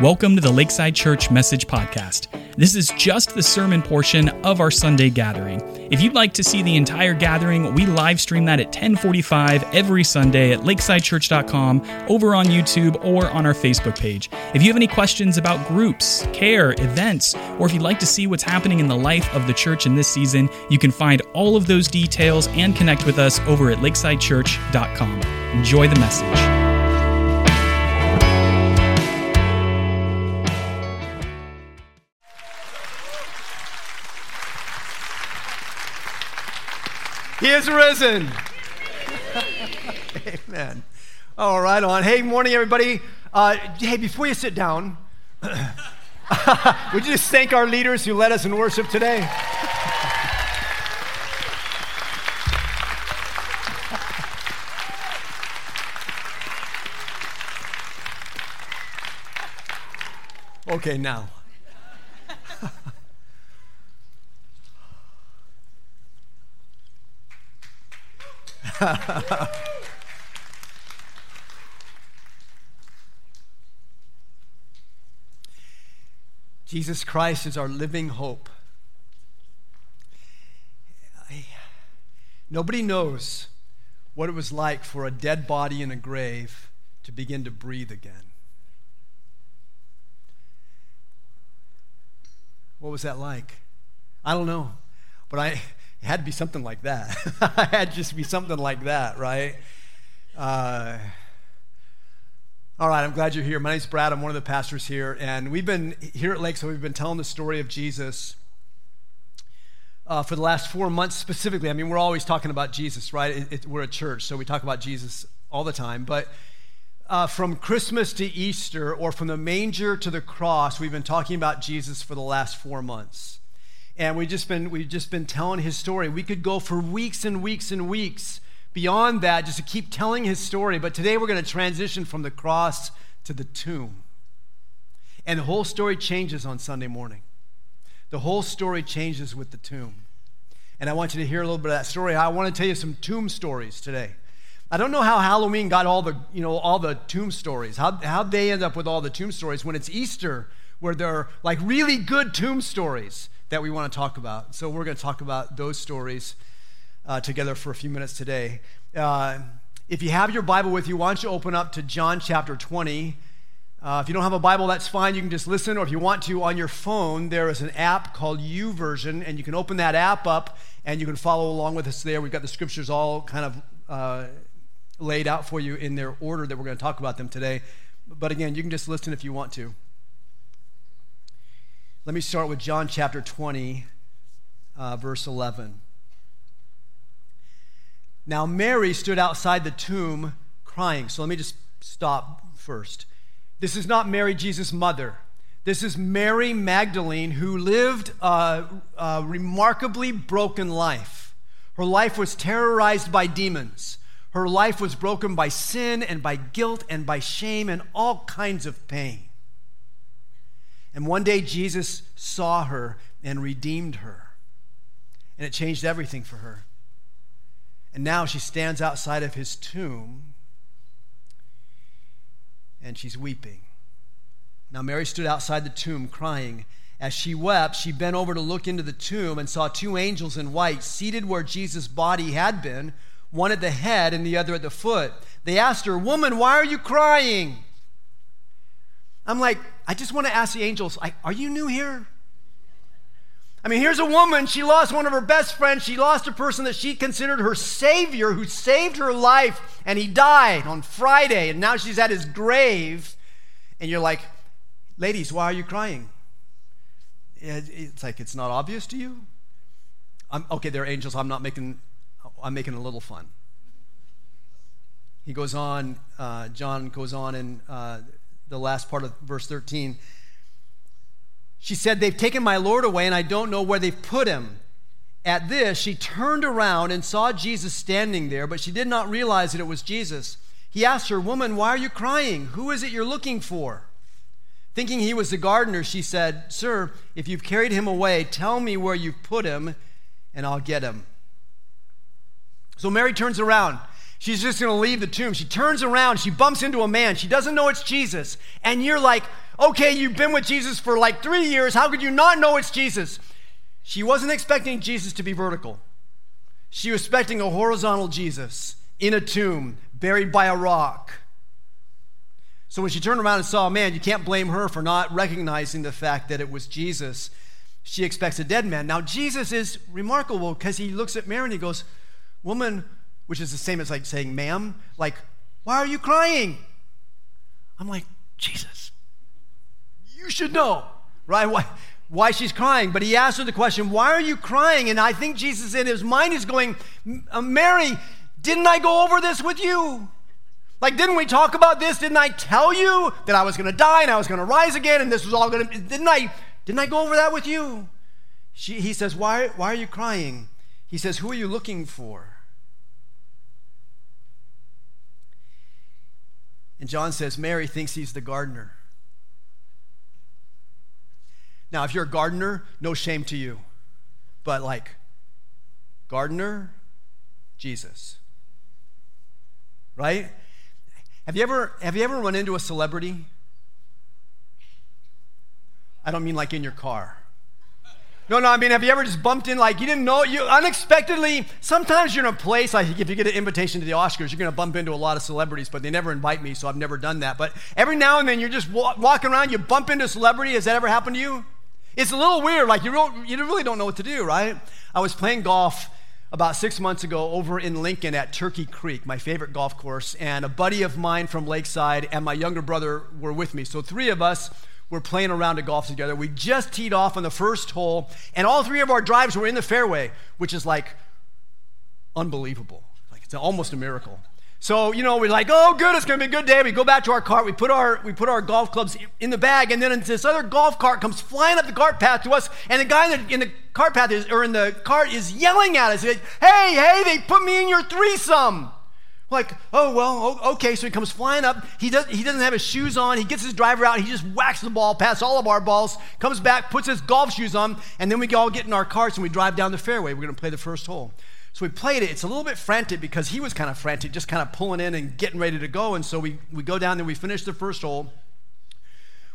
Welcome to the Lakeside Church Message Podcast. This is just the sermon portion of our Sunday gathering. If you'd like to see the entire gathering, we live stream that at 1045 every Sunday at lakesidechurch.com, over on YouTube, or on our Facebook page. If you have any questions about groups, care, events, or if you'd like to see what's happening in the life of the church in this season, you can find all of those details and connect with us over at lakesidechurch.com. Enjoy the message. He is risen. Amen. All right, on. Hey, morning, everybody. Uh, hey, before you sit down, would you just thank our leaders who led us in worship today? Okay, now. Jesus Christ is our living hope. Nobody knows what it was like for a dead body in a grave to begin to breathe again. What was that like? I don't know. But I, it had to be something like that. it had to just be something like that, right? Uh, all right, I'm glad you're here. My name's Brad. I'm one of the pastors here. And we've been here at Lake, so we've been telling the story of Jesus uh, for the last four months specifically. I mean, we're always talking about Jesus, right? It, it, we're a church, so we talk about Jesus all the time. But uh, from Christmas to Easter, or from the manger to the cross, we've been talking about Jesus for the last four months and we've just been we've just been telling his story. We could go for weeks and weeks and weeks beyond that just to keep telling his story, but today we're going to transition from the cross to the tomb. And the whole story changes on Sunday morning. The whole story changes with the tomb. And I want you to hear a little bit of that story. I want to tell you some tomb stories today. I don't know how Halloween got all the, you know, all the tomb stories. How how they end up with all the tomb stories when it's Easter, where there are like really good tomb stories that we want to talk about. So we're going to talk about those stories uh, together for a few minutes today. Uh, if you have your Bible with you, why don't you open up to John chapter 20? Uh, if you don't have a Bible, that's fine. You can just listen, or if you want to, on your phone, there is an app called YouVersion, and you can open that app up and you can follow along with us there. We've got the scriptures all kind of uh, laid out for you in their order that we're going to talk about them today. But again, you can just listen if you want to. Let me start with John chapter 20, uh, verse 11. Now, Mary stood outside the tomb crying. So let me just stop first. This is not Mary, Jesus' mother. This is Mary Magdalene, who lived a, a remarkably broken life. Her life was terrorized by demons. Her life was broken by sin and by guilt and by shame and all kinds of pain. And one day Jesus saw her and redeemed her. And it changed everything for her. And now she stands outside of his tomb and she's weeping. Now, Mary stood outside the tomb crying. As she wept, she bent over to look into the tomb and saw two angels in white seated where Jesus' body had been, one at the head and the other at the foot. They asked her, Woman, why are you crying? I'm like, I just want to ask the angels, like, are you new here? I mean, here's a woman, she lost one of her best friends. She lost a person that she considered her savior who saved her life, and he died on Friday, and now she's at his grave. And you're like, ladies, why are you crying? It's like, it's not obvious to you? I'm, okay, they're angels. I'm not making, I'm making a little fun. He goes on, uh, John goes on and uh, the last part of verse 13. She said, They've taken my Lord away, and I don't know where they've put him. At this, she turned around and saw Jesus standing there, but she did not realize that it was Jesus. He asked her, Woman, why are you crying? Who is it you're looking for? Thinking he was the gardener, she said, Sir, if you've carried him away, tell me where you've put him, and I'll get him. So Mary turns around. She's just going to leave the tomb. She turns around, she bumps into a man. She doesn't know it's Jesus. And you're like, okay, you've been with Jesus for like three years. How could you not know it's Jesus? She wasn't expecting Jesus to be vertical. She was expecting a horizontal Jesus in a tomb, buried by a rock. So when she turned around and saw a man, you can't blame her for not recognizing the fact that it was Jesus. She expects a dead man. Now, Jesus is remarkable because he looks at Mary and he goes, Woman, which is the same as like saying, ma'am, like, why are you crying? I'm like, Jesus, you should know, right? Why, why she's crying. But he asked her the question, why are you crying? And I think Jesus in his mind is going, uh, Mary, didn't I go over this with you? Like, didn't we talk about this? Didn't I tell you that I was going to die and I was going to rise again and this was all going to, didn't I, didn't I go over that with you? She, he says, why, why are you crying? He says, who are you looking for? And John says, Mary thinks he's the gardener. Now, if you're a gardener, no shame to you. But like, gardener, Jesus. Right? Have you ever have you ever run into a celebrity? I don't mean like in your car. No, no, I mean, have you ever just bumped in like you didn't know you unexpectedly? Sometimes you're in a place like if you get an invitation to the Oscars, you're going to bump into a lot of celebrities, but they never invite me, so I've never done that. But every now and then you're just walking around, you bump into a celebrity. Has that ever happened to you? It's a little weird. Like you, you really don't know what to do, right? I was playing golf about six months ago over in Lincoln at Turkey Creek, my favorite golf course, and a buddy of mine from Lakeside and my younger brother were with me. So three of us were playing around a golf together. We just teed off on the first hole, and all three of our drives were in the fairway, which is like unbelievable. Like it's almost a miracle. So, you know, we're like, oh, good, it's to be a good day. We go back to our cart, we put our, we put our golf clubs in the bag, and then this other golf cart comes flying up the cart path to us, and the guy in the, in the cart path is, or in the cart is yelling at us, hey, hey, they put me in your threesome. Like, oh, well, okay. So he comes flying up. He, does, he doesn't have his shoes on. He gets his driver out. He just whacks the ball past all of our balls, comes back, puts his golf shoes on, and then we all get in our carts and we drive down the fairway. We're going to play the first hole. So we played it. It's a little bit frantic because he was kind of frantic, just kind of pulling in and getting ready to go. And so we, we go down there, we finish the first hole.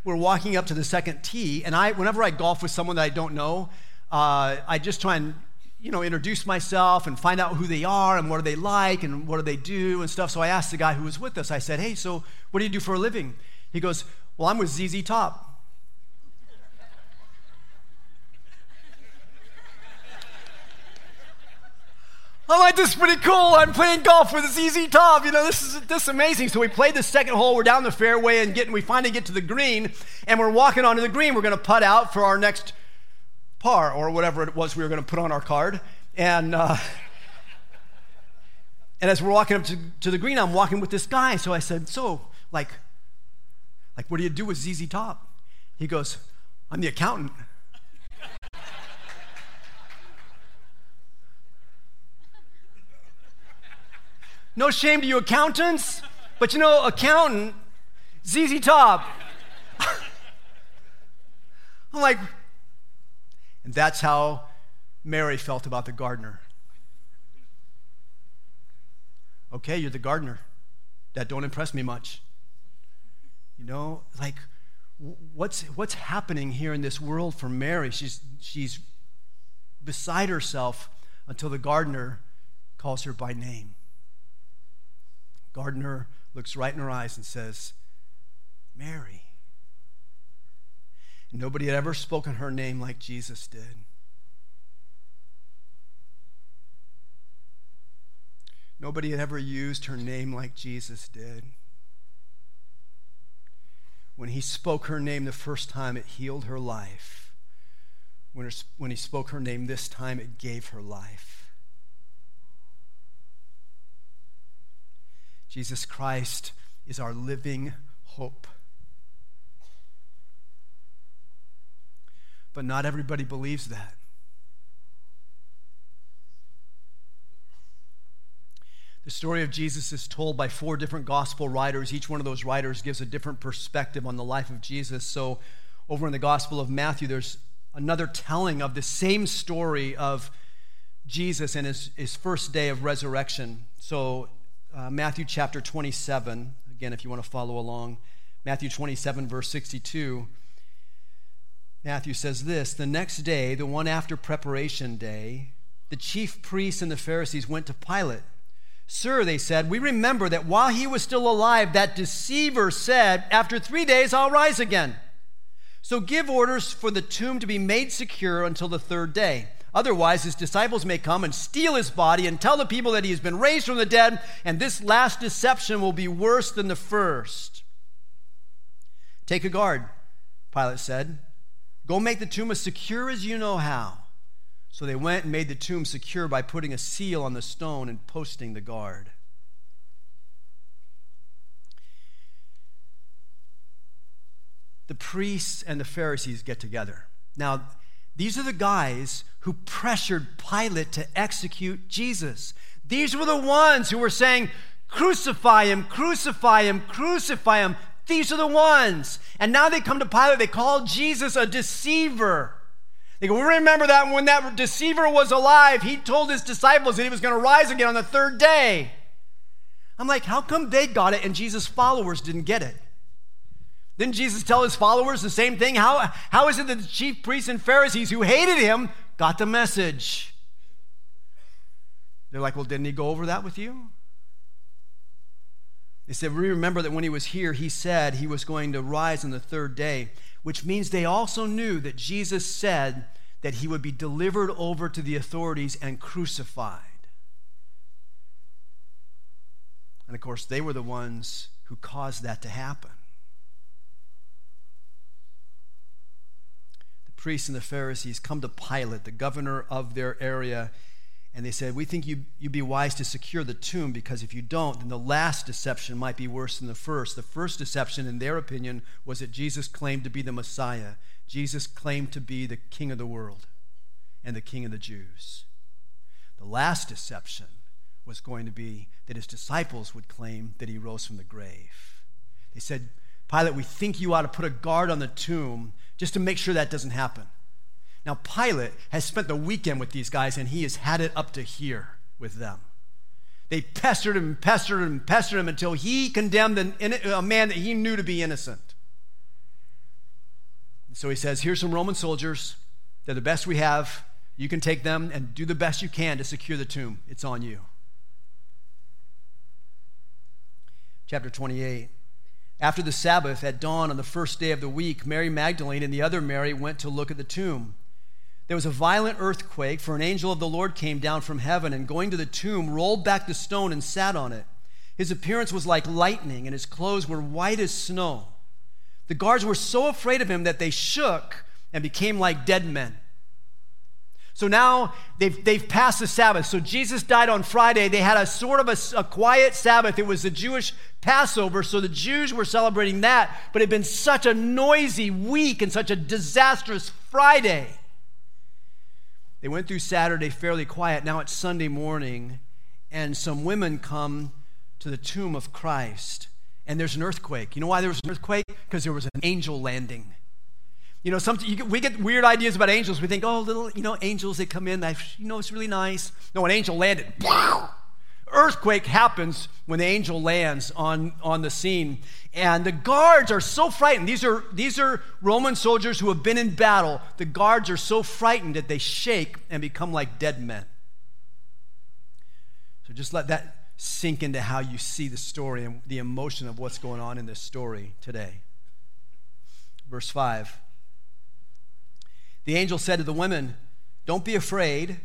We're walking up to the second tee. And I, whenever I golf with someone that I don't know, uh, I just try and you know, introduce myself and find out who they are and what are they like and what do they do and stuff. So I asked the guy who was with us, I said, hey, so what do you do for a living? He goes, well, I'm with ZZ Top. I'm like, this is pretty cool. I'm playing golf with ZZ Top. You know, this is this is amazing. So we played the second hole. We're down the fairway and getting, we finally get to the green, and we're walking onto the green. We're going to putt out for our next par or whatever it was we were going to put on our card. And, uh, and as we're walking up to, to the green, I'm walking with this guy. So I said, So, like, like, what do you do with ZZ Top? He goes, I'm the accountant. no shame to you accountants, but you know, accountant, ZZ Top. I'm like, and that's how Mary felt about the gardener. Okay, you're the gardener. That don't impress me much. You know, like what's what's happening here in this world for Mary? She's she's beside herself until the gardener calls her by name. Gardener looks right in her eyes and says, Mary. Nobody had ever spoken her name like Jesus did. Nobody had ever used her name like Jesus did. When he spoke her name the first time, it healed her life. When, when he spoke her name this time, it gave her life. Jesus Christ is our living hope. But not everybody believes that. The story of Jesus is told by four different gospel writers. Each one of those writers gives a different perspective on the life of Jesus. So, over in the Gospel of Matthew, there's another telling of the same story of Jesus and his, his first day of resurrection. So, uh, Matthew chapter 27. Again, if you want to follow along, Matthew 27, verse 62. Matthew says this The next day, the one after preparation day, the chief priests and the Pharisees went to Pilate. Sir, they said, we remember that while he was still alive, that deceiver said, After three days I'll rise again. So give orders for the tomb to be made secure until the third day. Otherwise, his disciples may come and steal his body and tell the people that he has been raised from the dead, and this last deception will be worse than the first. Take a guard, Pilate said. Go make the tomb as secure as you know how. So they went and made the tomb secure by putting a seal on the stone and posting the guard. The priests and the Pharisees get together. Now, these are the guys who pressured Pilate to execute Jesus. These were the ones who were saying, Crucify him, crucify him, crucify him. These are the ones. And now they come to Pilate, they call Jesus a deceiver. They go, We remember that when that deceiver was alive, he told his disciples that he was going to rise again on the third day. I'm like, How come they got it and Jesus' followers didn't get it? Didn't Jesus tell his followers the same thing? How, how is it that the chief priests and Pharisees who hated him got the message? They're like, well, didn't he go over that with you? They said, We remember that when he was here, he said he was going to rise on the third day, which means they also knew that Jesus said that he would be delivered over to the authorities and crucified. And of course, they were the ones who caused that to happen. The priests and the Pharisees come to Pilate, the governor of their area, and they said, We think you, you'd be wise to secure the tomb because if you don't, then the last deception might be worse than the first. The first deception, in their opinion, was that Jesus claimed to be the Messiah. Jesus claimed to be the King of the world and the King of the Jews. The last deception was going to be that his disciples would claim that he rose from the grave. They said, Pilate, we think you ought to put a guard on the tomb just to make sure that doesn't happen. Now, Pilate has spent the weekend with these guys and he has had it up to here with them. They pestered him, pestered him, pestered him until he condemned a man that he knew to be innocent. So he says, Here's some Roman soldiers. They're the best we have. You can take them and do the best you can to secure the tomb. It's on you. Chapter 28. After the Sabbath, at dawn on the first day of the week, Mary Magdalene and the other Mary went to look at the tomb. There was a violent earthquake, for an angel of the Lord came down from heaven and, going to the tomb, rolled back the stone and sat on it. His appearance was like lightning, and his clothes were white as snow. The guards were so afraid of him that they shook and became like dead men. So now they've, they've passed the Sabbath. So Jesus died on Friday. They had a sort of a, a, quiet Sabbath. It was the Jewish Passover. So the Jews were celebrating that. But it had been such a noisy week and such a disastrous Friday. They went through Saturday fairly quiet. Now it's Sunday morning, and some women come to the tomb of Christ. And there's an earthquake. You know why there was an earthquake? Because there was an angel landing. You know, some, you, we get weird ideas about angels. We think, oh, little, you know, angels, they come in, you know, it's really nice. No, an angel landed. Earthquake happens when the angel lands on, on the scene. And the guards are so frightened. These are, these are Roman soldiers who have been in battle. The guards are so frightened that they shake and become like dead men. So just let that sink into how you see the story and the emotion of what's going on in this story today. Verse 5. The angel said to the women, Don't be afraid,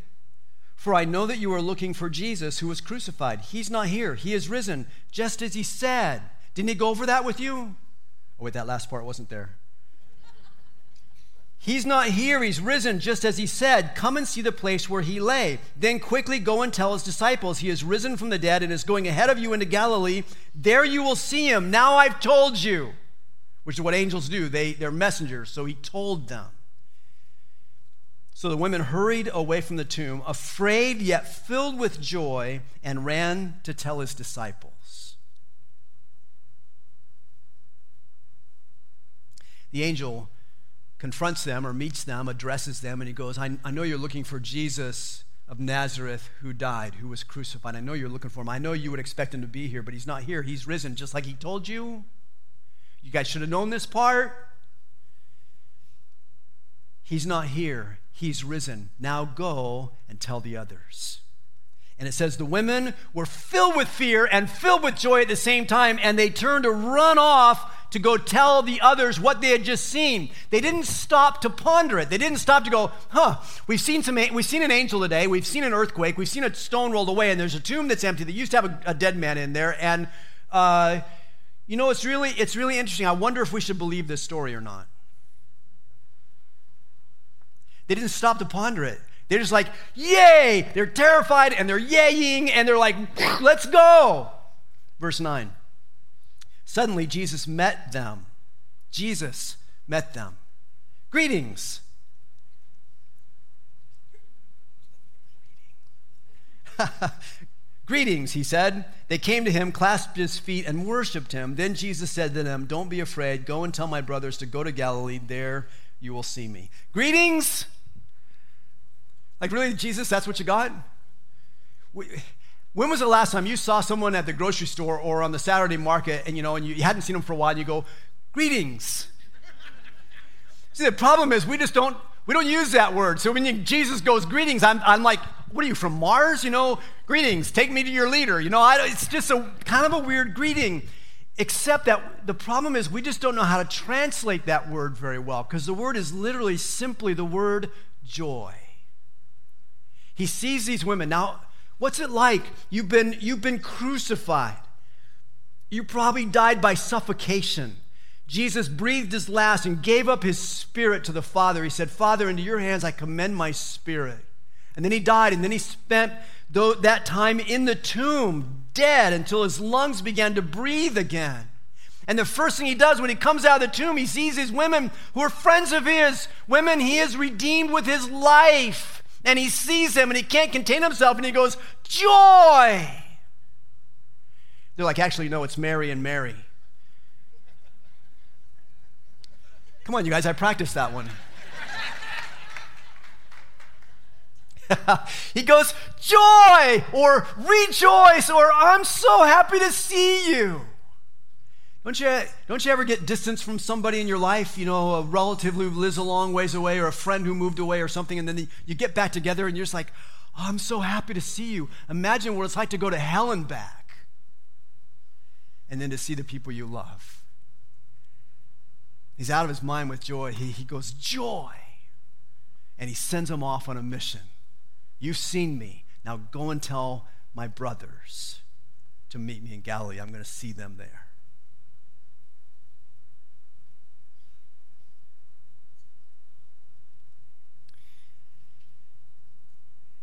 for I know that you are looking for Jesus who was crucified. He's not here, he is risen, just as he said. Didn't he go over that with you? Oh, wait, that last part wasn't there. He's not here, he's risen, just as he said. Come and see the place where he lay. Then quickly go and tell his disciples, He is risen from the dead and is going ahead of you into Galilee. There you will see him. Now I've told you, which is what angels do. They, they're messengers, so he told them. So the women hurried away from the tomb, afraid yet filled with joy, and ran to tell his disciples. The angel confronts them or meets them, addresses them, and he goes, I, I know you're looking for Jesus of Nazareth who died, who was crucified. I know you're looking for him. I know you would expect him to be here, but he's not here. He's risen, just like he told you. You guys should have known this part. He's not here. He's risen. Now go and tell the others. And it says the women were filled with fear and filled with joy at the same time, and they turned to run off to go tell the others what they had just seen. They didn't stop to ponder it. They didn't stop to go, huh, we've seen, some, we've seen an angel today, we've seen an earthquake, we've seen a stone rolled away, and there's a tomb that's empty. They used to have a, a dead man in there. And, uh, you know, it's really, it's really interesting. I wonder if we should believe this story or not. They didn't stop to ponder it. They're just like, yay! They're terrified and they're yaying and they're like, let's go. Verse 9. Suddenly, Jesus met them. Jesus met them. Greetings. Greetings, he said. They came to him, clasped his feet, and worshiped him. Then Jesus said to them, Don't be afraid. Go and tell my brothers to go to Galilee. There you will see me. Greetings. Like, really, Jesus, that's what you got? When was the last time you saw someone at the grocery store or on the Saturday market and you know, and you, hadn't seen them for a while and you go, greetings? See, the problem is we just don't we don't use that word. So when you, Jesus goes greetings, I'm, I'm like, what are you from Mars? You know, greetings. Take me to your leader. You know, I, it's just a kind of a weird greeting. Except that the problem is we just don't know how to translate that word very well because the word is literally simply the word joy. He sees these women. Now, What's it like? You've been, you've been crucified. You probably died by suffocation. Jesus breathed his last and gave up his spirit to the Father. He said, Father, into your hands I commend my spirit. And then he died, and then he spent that time in the tomb, dead, until his lungs began to breathe again. And the first thing he does when he comes out of the tomb, he sees these women who are friends of his, women he has redeemed with his life and he sees him and he can't contain himself and he goes, Joy! They're like, Actually, no, it's Mary and Mary. Come on, you guys, I practiced that one. he goes, Joy! Or rejoice! Or I'm so happy to see you. Don't you, don't you ever get distance from somebody in your life, you know, a relative who lives a long ways away or a friend who moved away or something, and then you get back together and you're just like, oh, I'm so happy to see you. Imagine what it's like to go to hell and back and then to see the people you love. He's out of his mind with joy. He, he goes, Joy. And he sends them off on a mission. You've seen me. Now go and tell my brothers to meet me in Galilee. I'm going to see them there.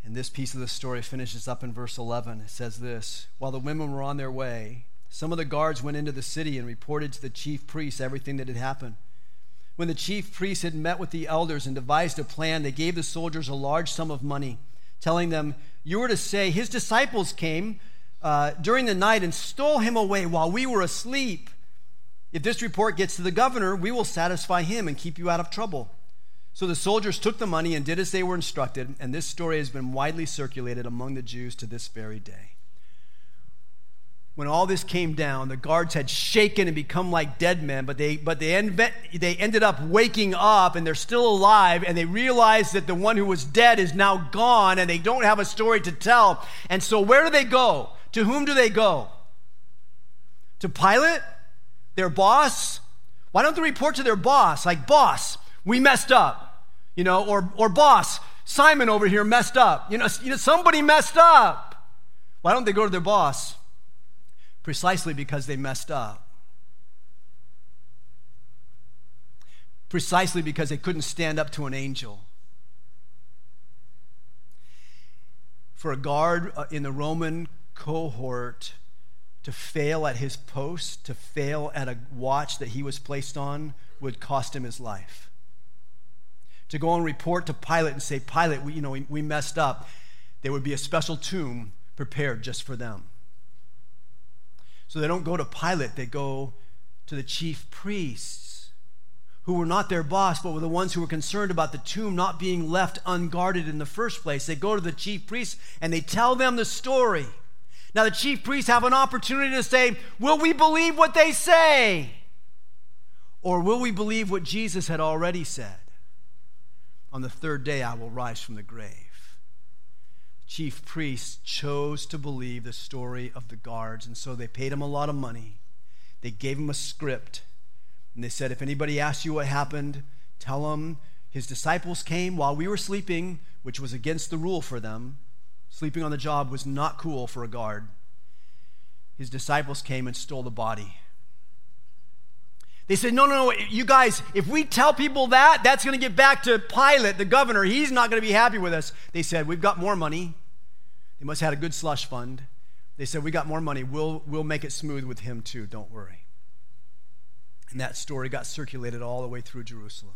And this piece of the story finishes up in verse 11. It says this While the women were on their way, some of the guards went into the city and reported to the chief priests everything that had happened. When the chief priests had met with the elders and devised a plan, they gave the soldiers a large sum of money, telling them, You were to say, His disciples came uh, during the night and stole him away while we were asleep. If this report gets to the governor, we will satisfy him and keep you out of trouble. So the soldiers took the money and did as they were instructed, and this story has been widely circulated among the Jews to this very day. When all this came down, the guards had shaken and become like dead men, but they, but they, they ended up waking up and they're still alive, and they realize that the one who was dead is now gone, and they don't have a story to tell. And so, where do they go? To whom do they go? To Pilate, their boss? Why don't they report to their boss? Like, boss, we messed up you know, or, or boss, Simon over here messed up. You know, you know, somebody messed up. Why don't they go to their boss? Precisely because they messed up. Precisely because they couldn't stand up to an angel. For a guard uh, in the Roman cohort to fail at his post, to fail at a watch that he was placed on, would cost him his life to go and report to Pilate and say, Pilate, we, you know, we, we messed up, there would be a special tomb prepared just for them. So they don't go to Pilate, they go to the chief priests who were not their boss, but were the ones who were concerned about the tomb not being left unguarded in the first place. They go to the chief priests and they tell them the story. Now, the chief priests have an opportunity to say, Will we believe what they say? Or will we believe what Jesus had already said? On the third day, I will rise from the grave. Chief priests chose to believe the story of the guards, and so they paid him a lot of money. They gave him a script, and they said, If anybody asks you what happened, tell them his disciples came while we were sleeping, which was against the rule for them. Sleeping on the job was not cool for a guard. His disciples came and stole the body. They said, No, no, no, you guys, if we tell people that, that's going to get back to Pilate, the governor. He's not going to be happy with us. They said, We've got more money. They must have had a good slush fund. They said, We got more money. We'll, we'll make it smooth with him too. Don't worry. And that story got circulated all the way through Jerusalem.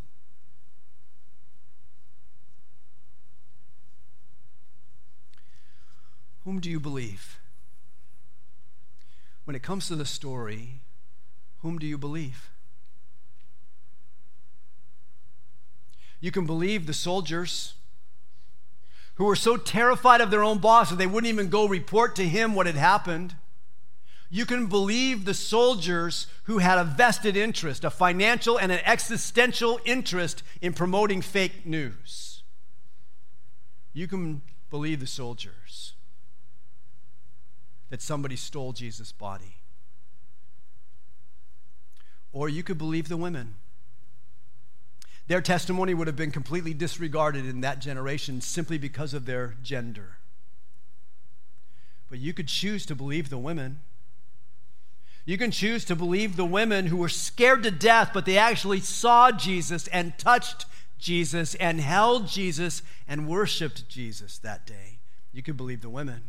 Whom do you believe? When it comes to the story, whom do you believe? You can believe the soldiers who were so terrified of their own boss that they wouldn't even go report to him what had happened. You can believe the soldiers who had a vested interest, a financial and an existential interest in promoting fake news. You can believe the soldiers that somebody stole Jesus' body. Or you could believe the women. Their testimony would have been completely disregarded in that generation simply because of their gender. But you could choose to believe the women. You can choose to believe the women who were scared to death, but they actually saw Jesus and touched Jesus and held Jesus and worshiped Jesus that day. You can believe the women.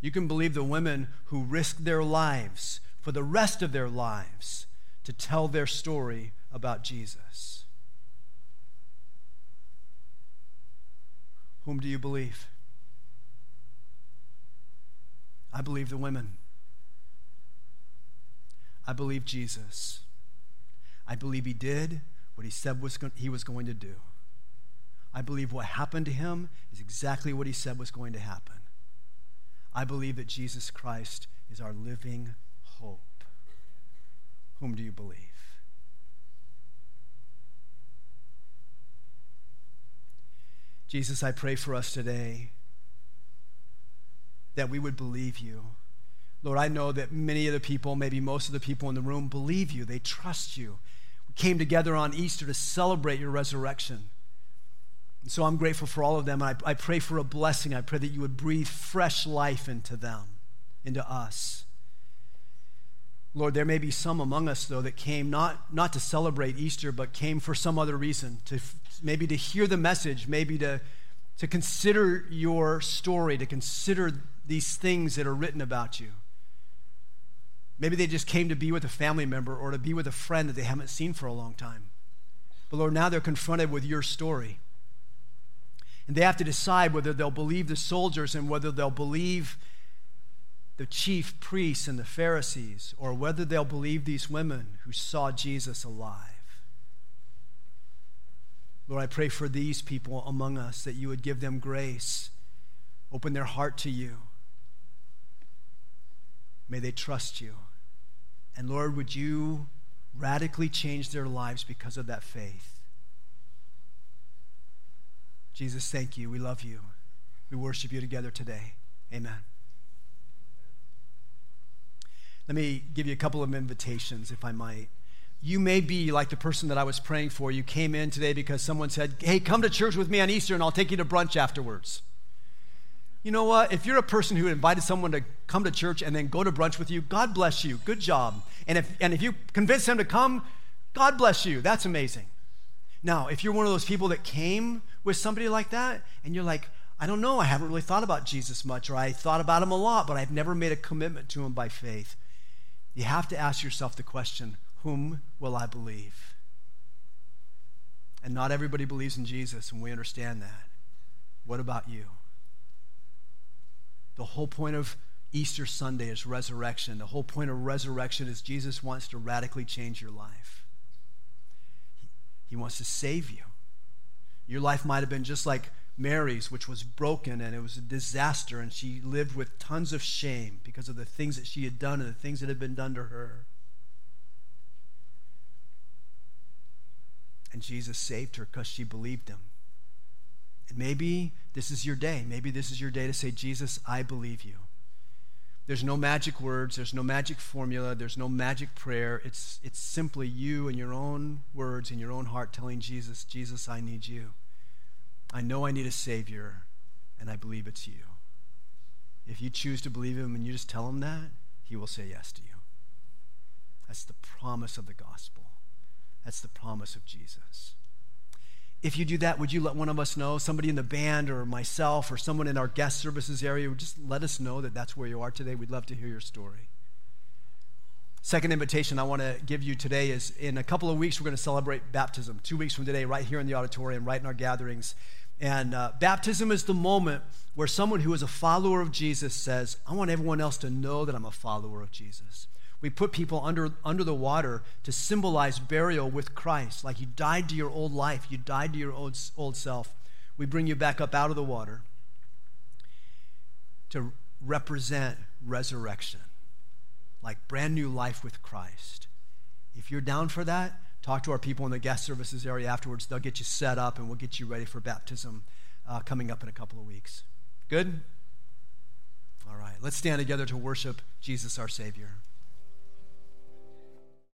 You can believe the women who risked their lives for the rest of their lives to tell their story about Jesus. Whom do you believe? I believe the women. I believe Jesus. I believe he did what he said was go- he was going to do. I believe what happened to him is exactly what he said was going to happen. I believe that Jesus Christ is our living hope. Whom do you believe? Jesus, I pray for us today that we would believe you. Lord, I know that many of the people, maybe most of the people in the room, believe you. They trust you. We came together on Easter to celebrate your resurrection. And so I'm grateful for all of them. I, I pray for a blessing. I pray that you would breathe fresh life into them, into us. Lord, there may be some among us, though, that came not, not to celebrate Easter, but came for some other reason, to maybe to hear the message, maybe to, to consider your story, to consider these things that are written about you. Maybe they just came to be with a family member or to be with a friend that they haven't seen for a long time. But Lord, now they're confronted with your story. And they have to decide whether they'll believe the soldiers and whether they'll believe the chief priests and the Pharisees, or whether they'll believe these women who saw Jesus alive. Lord, I pray for these people among us that you would give them grace, open their heart to you. May they trust you. And Lord, would you radically change their lives because of that faith? Jesus, thank you. We love you. We worship you together today. Amen. Let me give you a couple of invitations, if I might. You may be like the person that I was praying for. You came in today because someone said, Hey, come to church with me on Easter and I'll take you to brunch afterwards. You know what? If you're a person who invited someone to come to church and then go to brunch with you, God bless you. Good job. And if, and if you convince them to come, God bless you. That's amazing. Now, if you're one of those people that came with somebody like that and you're like, I don't know, I haven't really thought about Jesus much, or I thought about him a lot, but I've never made a commitment to him by faith, you have to ask yourself the question whom will I believe? And not everybody believes in Jesus, and we understand that. What about you? The whole point of Easter Sunday is resurrection. The whole point of resurrection is Jesus wants to radically change your life. He wants to save you. Your life might have been just like Mary's, which was broken and it was a disaster, and she lived with tons of shame because of the things that she had done and the things that had been done to her. And Jesus saved her because she believed him. And maybe this is your day. Maybe this is your day to say, Jesus, I believe you. There's no magic words, there's no magic formula, there's no magic prayer. It's, it's simply you and your own words in your own heart telling Jesus, Jesus, I need you. I know I need a Savior, and I believe it's you. If you choose to believe Him and you just tell Him that, He will say yes to you. That's the promise of the gospel. That's the promise of Jesus. If you do that, would you let one of us know, somebody in the band or myself or someone in our guest services area, just let us know that that's where you are today? We'd love to hear your story. Second invitation I want to give you today is in a couple of weeks, we're going to celebrate baptism. Two weeks from today, right here in the auditorium, right in our gatherings. And uh, baptism is the moment where someone who is a follower of Jesus says, I want everyone else to know that I'm a follower of Jesus. We put people under, under the water to symbolize burial with Christ. Like you died to your old life, you died to your old, old self. We bring you back up out of the water to represent resurrection, like brand new life with Christ. If you're down for that, talk to our people in the guest services area afterwards. They'll get you set up and we'll get you ready for baptism uh, coming up in a couple of weeks. Good? All right, let's stand together to worship Jesus, our Savior.